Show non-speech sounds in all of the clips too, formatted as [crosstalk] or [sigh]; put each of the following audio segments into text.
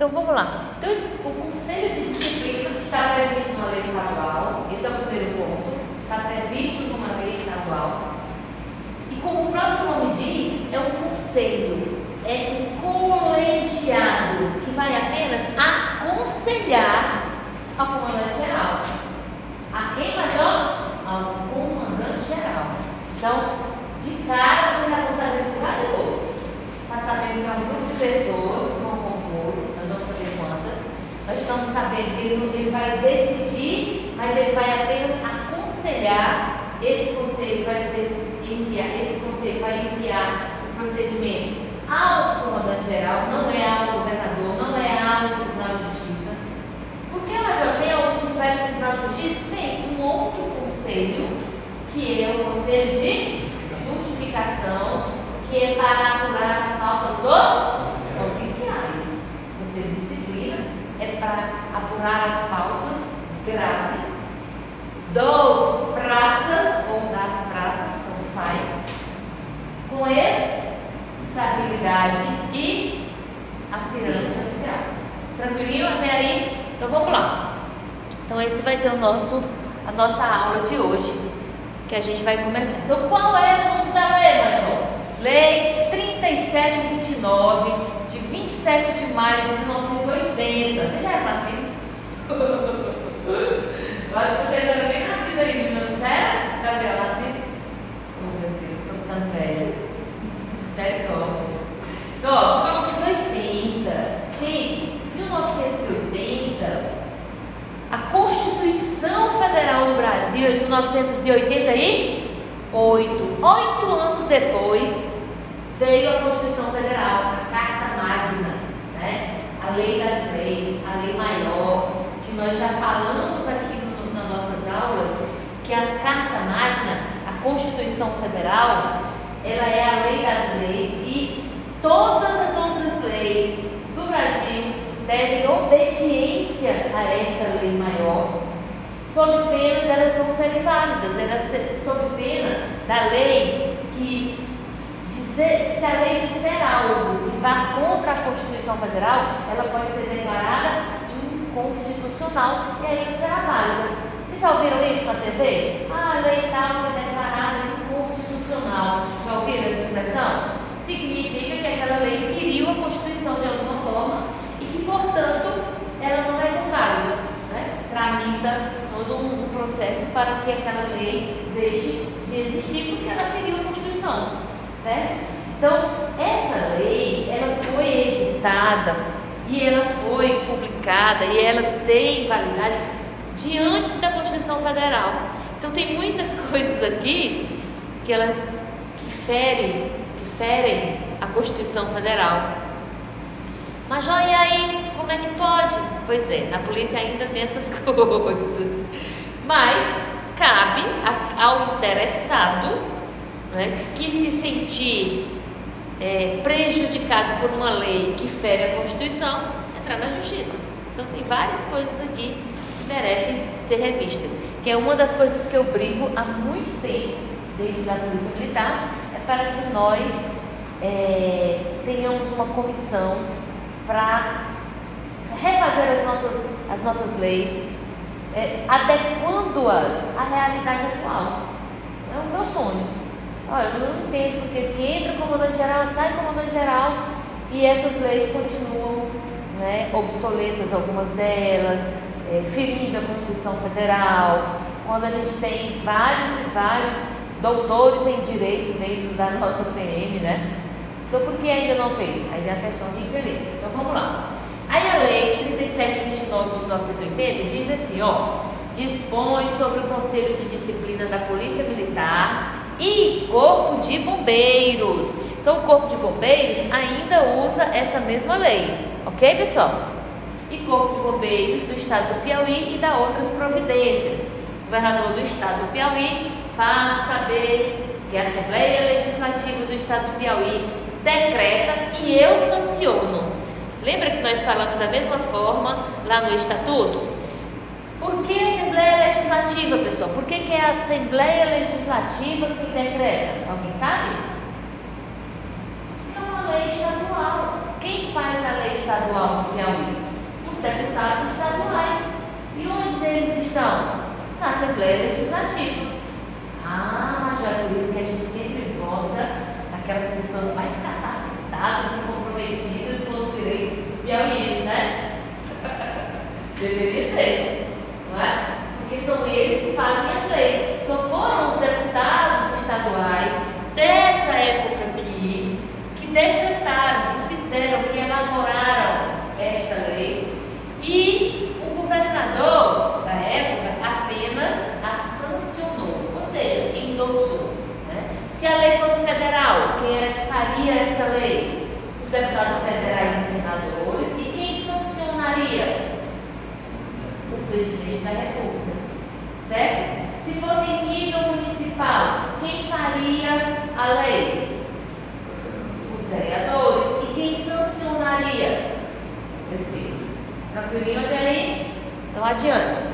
Então vamos lá. Então esse, o Conselho de Disciplina está previsto numa lei estadual, esse é o primeiro ponto, está previsto numa lei estadual. E como o próprio nome diz, é um conselho, é um colegiado que vai apenas aconselhar ao comandante geral. A quem, Major? Ao comandante geral. Então, de cara você está sabendo por cada coisa. Está sabendo que é um grupo de pessoas que vão compor, nós vamos saber quantas. Nós estamos sabendo que ele, ele vai decidir, mas ele vai apenas aconselhar. Esse conselho vai ser enviar, esse conselho vai enviar o procedimento ao comandante geral, não é ao governador, não é ao Tribunal de Justiça. Porque ela já tem algum que vai para o Tribunal de Justiça? Tem um outro conselho, que é o conselho de justificação, que é para apurar as faltas dos oficiais. O conselho de disciplina é para apurar as faltas graves dos praças ou das praças, como faz, com estabilidade e aspirante oficial. Tranquilinho até aí? Então vamos lá. Então esse vai ser o nosso, a nossa aula de hoje, que a gente vai começar. Então qual é o nome da lei, Major? Lei 3729, de 27 de maio de 1980. Você já é nascido? [laughs] Eu acho que você ainda não é nem nascido ainda, não já era? Gabriel, nascido? Oh meu Deus, estou ficando velha. Misericórdia. Então, ó, 1980. Gente, 1980, a Constituição Federal do Brasil é de 1988. Oito anos depois, veio a Constituição Federal, a Carta Magna, né? a lei das leis, a lei maior, que nós já falamos aqui no, nas nossas aulas, que a Carta Magna, a Constituição Federal, ela é a lei das leis e todas as outras leis do Brasil devem obediência a esta lei maior, sob pena serem válidas, elas sob pena da lei que dizer, se a lei disser algo que vá contra a Constituição Federal, ela pode ser declarada inconstitucional e aí não será válida. Vocês já ouviram isso na TV? Ah, a lei tal foi declarada inconstitucional. Já ouviram essa expressão? Significa que aquela lei feriu a Constituição de alguma forma e que, portanto, ela não vai ser válida. Né? Tramita todo um processo para que aquela lei deixe de existir porque ela feriu a Constituição. Certo? Então, essa lei, ela foi editada e ela foi publicada e ela tem validade diante da Constituição Federal. Então tem muitas [laughs] coisas aqui que elas que ferem, que ferem a Constituição Federal. Mas e aí, como é que pode? Pois é, na polícia ainda tem essas [laughs] coisas. Mas cabe ao interessado né, que se sentir é, prejudicado por uma lei que fere a Constituição entrar na justiça. Então tem várias coisas aqui que merecem ser revistas. Que é uma das coisas que eu brigo há muito tempo dentro da Polícia Militar, é para que nós é, tenhamos uma comissão para refazer as nossas, as nossas leis, é, adequando-as à realidade atual. É o meu sonho. Olha, eu não entendo porque que entra comandante geral, sai comandante geral e essas leis continuam né, obsoletas, algumas delas, é, ferindo a Constituição Federal, quando a gente tem vários e vários doutores em direito dentro da nossa PM, né? Então, por que ainda não fez? Aí é a questão de interesse. Então, vamos lá. Aí a lei 3729 de 1980 diz assim, ó, dispõe sobre o Conselho de Disciplina da Polícia Militar e Corpo de Bombeiros. Então, o Corpo de Bombeiros ainda usa essa mesma lei, ok, pessoal? E Corpo de Bombeiros do Estado do Piauí e da outras providências. O governador do Estado do Piauí faz saber que a Assembleia Legislativa do Estado do Piauí decreta e eu sanciono. Lembra que nós falamos da mesma forma lá no Estatuto? Por que Assembleia Legislativa, pessoal? Por que, que é a Assembleia Legislativa que decreta? Alguém sabe? É uma lei estadual. Quem faz a lei estadual? do Piauí? Os deputados estaduais. E onde eles estão? Na Assembleia Legislativa. Ah, já é por isso que a gente sempre vota aquelas pessoas mais capacitadas e comprometidas com os direitos piauienses, né? Deveria ser, não é? Porque são eles que fazem as leis. Então foram os deputados estaduais dessa época aqui que decretaram, que fizeram, que elaboraram esta lei. E o governador da época apenas a sancionou, ou seja, endossou. Né? Se a lei fosse federal, quem era que faria essa lei? Os deputados federais e senadores. E quem sancionaria? O presidente da República. Certo? Se fosse em nível municipal, quem faria a lei? Os vereadores. E quem sancionaria? Prefeito. Tranquilinho até aí? Então, adiante.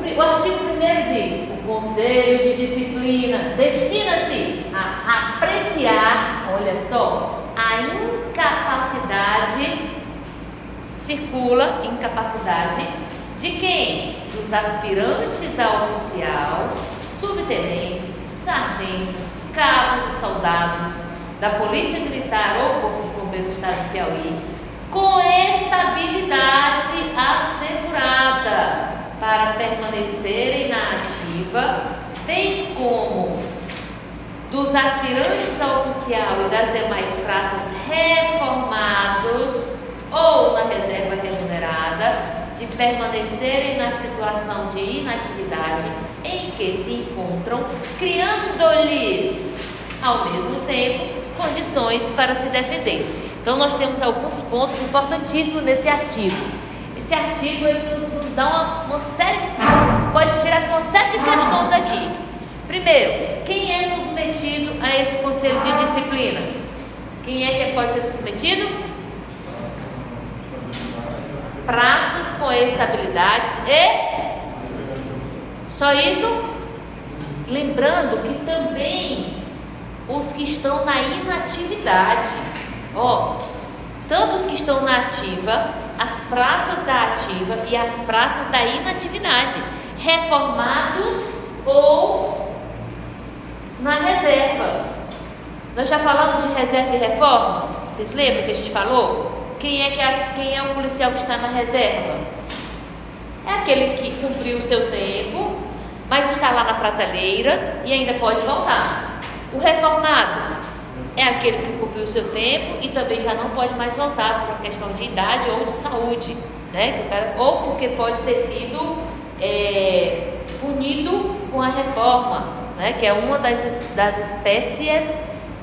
O artigo 1 diz: o Conselho de Disciplina destina-se a apreciar, olha só, a incapacidade, circula incapacidade de quem? Dos aspirantes a oficial, subtenentes, sargentos, cabos e soldados da Polícia Militar ou Corpo de Bombeiros do Estado de Piauí, com estabilidade assegurada para permanecerem na ativa, bem como dos aspirantes a oficial e das demais praças reformados ou na reserva remunerada, de permanecerem na situação de inatividade em que se encontram, criando-lhes, ao mesmo tempo, condições para se defender. Então, nós temos alguns pontos importantíssimos nesse artigo. Esse artigo ele nos, nos dá uma, uma, série de. pode tirar uma série de questões daqui. Primeiro, quem é submetido a esse conselho de disciplina? Quem é que pode ser submetido? Praças com estabilidades e. Só isso? Lembrando que também os que estão na inatividade, ó, tanto os que estão na ativa, as praças da ativa e as praças da inatividade, reformados ou na reserva. Nós já falamos de reserva e reforma? Vocês lembram que a gente falou? Quem é, que é, quem é o policial que está na reserva? É aquele que cumpriu o seu tempo, mas está lá na prateleira e ainda pode voltar. O reformado é aquele que cumpriu o seu tempo e também já não pode mais voltar por uma questão de idade ou de saúde, né? ou porque pode ter sido é, punido com a reforma, né? que é uma das, das espécies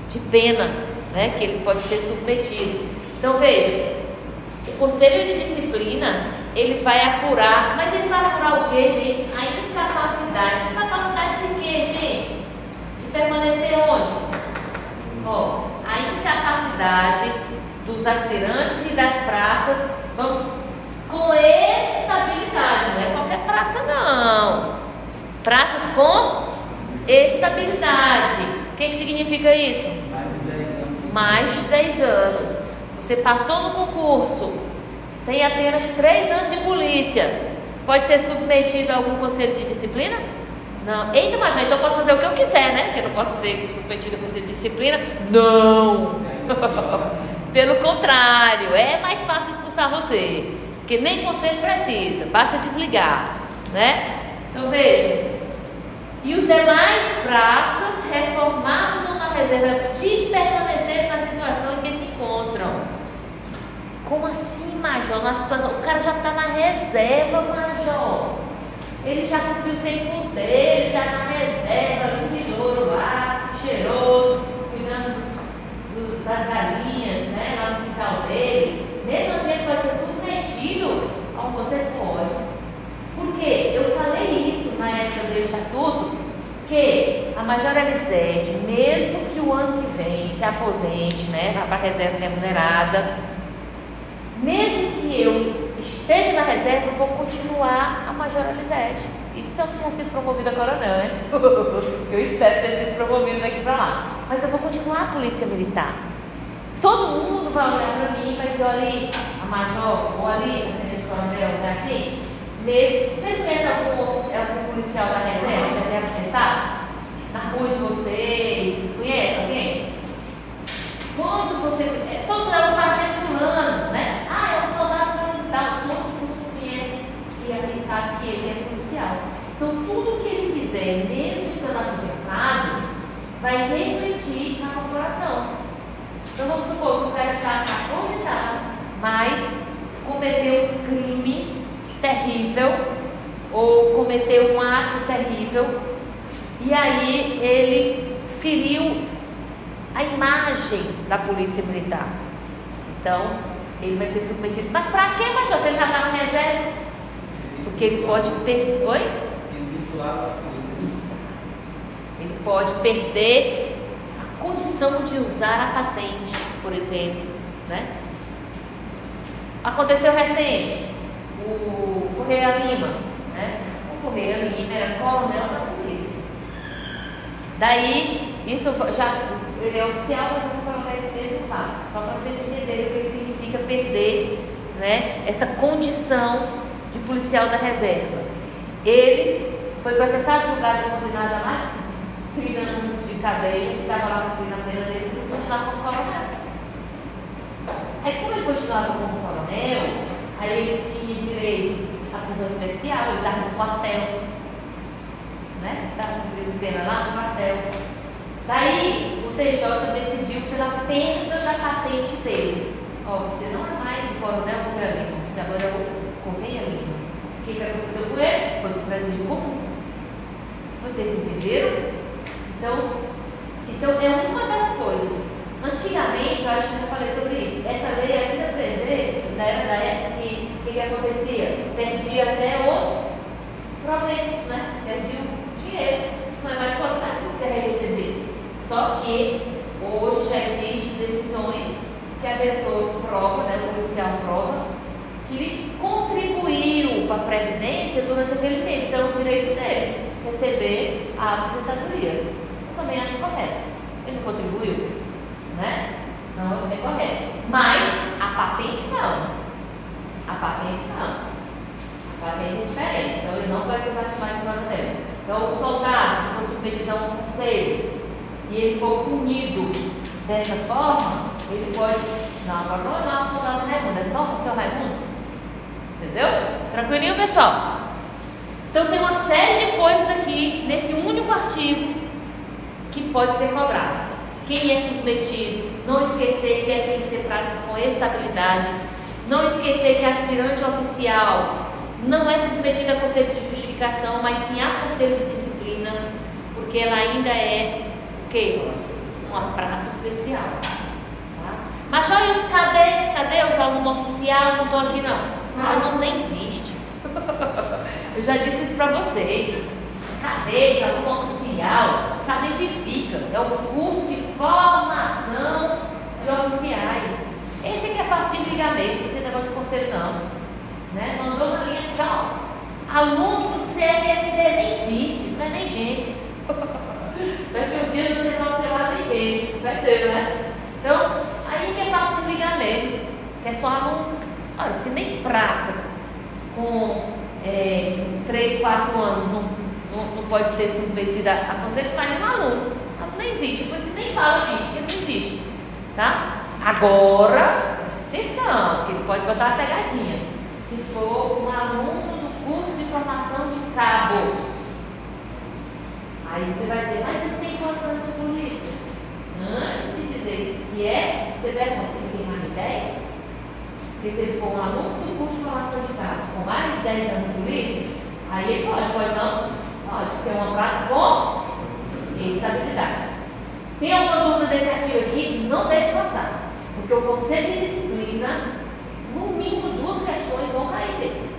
de pena né? que ele pode ser submetido. Então veja, o conselho de disciplina ele vai apurar, mas ele vai apurar o que, gente? A incapacidade. Incapacidade de quê, gente? De permanecer onde? Ó, a incapacidade dos aspirantes e das praças, vamos com estabilidade, não é qualquer praça não. Praças com estabilidade. O que, que significa isso? Mais de 10 anos. Você passou no concurso, tem apenas 3 anos de polícia. Pode ser submetido a algum conselho de disciplina? Não. Eita, mas então eu posso fazer o que eu quiser, né? Porque eu não posso ser submetido a conselho de disciplina. Não! [laughs] Pelo contrário, é mais fácil expulsar você. Porque nem conselho precisa, basta desligar, né? Então veja. E os demais praças reformados ou na reserva de permanecer na situação em que se encontram. Como assim, Major? Na situação, o cara já está na reserva, Major. Ele já cumpriu o tempo dele, já na reserva, no tesouro lá, cheiroso, cuidando dos, do, das galinhas, né, lá no quintal dele. Mesmo assim, ele pode ser submetido ao você pode. Por quê? Eu falei isso na época do estatuto, que a Major Elisete, mesmo que o ano que vem se aposente, né, vá para a reserva remunerada, mesmo que eu esteja na reserva, eu vou continuar a Major Elisete. Isso se eu não tinha sido promovido agora não, né? [laughs] eu espero ter sido promovido daqui para lá. Mas eu vou continuar a Polícia Militar. todo mundo vai olhar para mim e vai dizer, olha a major, ou ali, a tenente coronel, não é assim? Vocês conhecem algum, algum policial da reserva que deve apresentar? Rua de vocês? Conhece alguém? Quando você. É, todo é o sargento fulano, né? Ah, é o soldado fulano de tal. Todo mundo conhece e ali sabe que ele é policial. Então, tudo que ele fizer, mesmo estando aposentado, vai refletir na corporação. Então, vamos supor que o cara está aposentado, mas cometeu um crime terrível ou cometeu um ato terrível e aí ele feriu a imagem da polícia militar. Então, ele vai ser submetido. Mas para que, major? Se ele está na reserva? Porque ele pode perder. Oi? Ele pode perder a condição de usar a patente, por exemplo. Né? Aconteceu recente o Correia Lima, né? O Correia Lima era coronel da. Daí, isso já, ele é oficial, mas eu vou colocar esse mesmo fato, só para vocês entenderem o que significa perder né, essa condição de policial da reserva. Ele foi processado, julgado e condenado a mais de 30 anos de cadeia, que estava lá cumprindo a pena dele, e continuava como coronel. Aí, como ele continuava como coronel, Aí ele tinha direito à prisão especial, ele estava no quartel. Né? Estava cumprindo pena lá no quartel. Daí o TJ decidiu pela perda da patente dele. Ó, você não é mais o coronel Correia Lima, você agora é o Correia Lima. O que, que aconteceu com ele? Foi para o presídio comum. Vocês entenderam? Então, então é uma das coisas. Antigamente, eu acho que eu falei sobre isso, essa lei ainda prevê, da era da época, que o que, que acontecia? Perdia até os proventos, né? Perdia o dinheiro. Não é mais coronado que você vai receber. Só que hoje já existem decisões que a pessoa prova, né, o policial prova, que contribuíram para a Previdência durante aquele tempo. Então, o direito dele receber a aposentadoria. Eu também acho correto. Ele não contribuiu? né? Não é correto. Mas a patente não. A patente não. A patente é diferente. Então ele não vai ser mais de coronel. Então o soldado que for submetido a um conselho e ele for punido dessa forma, ele pode. Não, agora não é o soldado Raimundo, é só o seu Raimundo. Entendeu? Tranquilinho, pessoal? Então tem uma série de coisas aqui nesse único artigo que pode ser cobrado quem é submetido, não esquecer que é, tem que ser praças com estabilidade, não esquecer que aspirante oficial não é submetida a conselho de justificação, mas sim a conselho de disciplina, porque ela ainda é o quê? Uma praça especial. Tá? Mas olha os cadê? Cadê os alunos oficiais? Não estão aqui não. Esse nome nem existe. [laughs] Eu já disse isso para vocês. Cadê? Aluno oficial? Sabe se fica. É o curso de formação de oficiais. Esse aqui é fácil de ligar mesmo, esse negócio de conselho não. Né? Mandou na linha, tchau. Aluno do CFSD nem existe, não é nem gente. Vai que o dia você não ser lá nem gente, vai ter, né? Então, aí que é fácil de ligar mesmo, que é só. Olha, se nem praça com é, 3, 4 anos não, não, não pode ser submetida a conselho, mas um aluno. Aluno nem existe, depois nem fala aqui, porque não existe. Tá? Agora, atenção, ele pode botar a pegadinha. Se for um aluno do curso de formação de cabos, aí você vai dizer, mas ele tem condição de polícia. Antes de dizer que é, você pergunta, ele tem mais de 10? Porque for um aluno do curso de formação de cabos com mais de 10 anos de polícia, aí ele pode, pode não? Pode, porque é uma praça com estabilidade. Tem alguma dúvida desse artigo aqui? Não deixe passar. Porque o conselho de disciplina, no mínimo duas questões vão cair dele.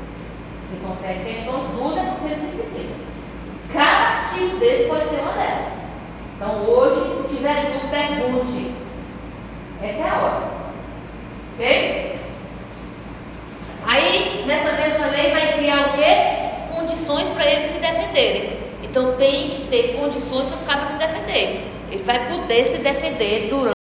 Que são sete questões, duas é conselho de disciplina. Cada artigo desse pode ser uma delas. Então hoje, se tiver dúvida, pergunte. Essa é a hora. Ok? Nessa mesma lei, vai criar o quê? Condições para eles se defenderem. Então tem que ter condições para o cara se defender. Ele vai poder se defender durante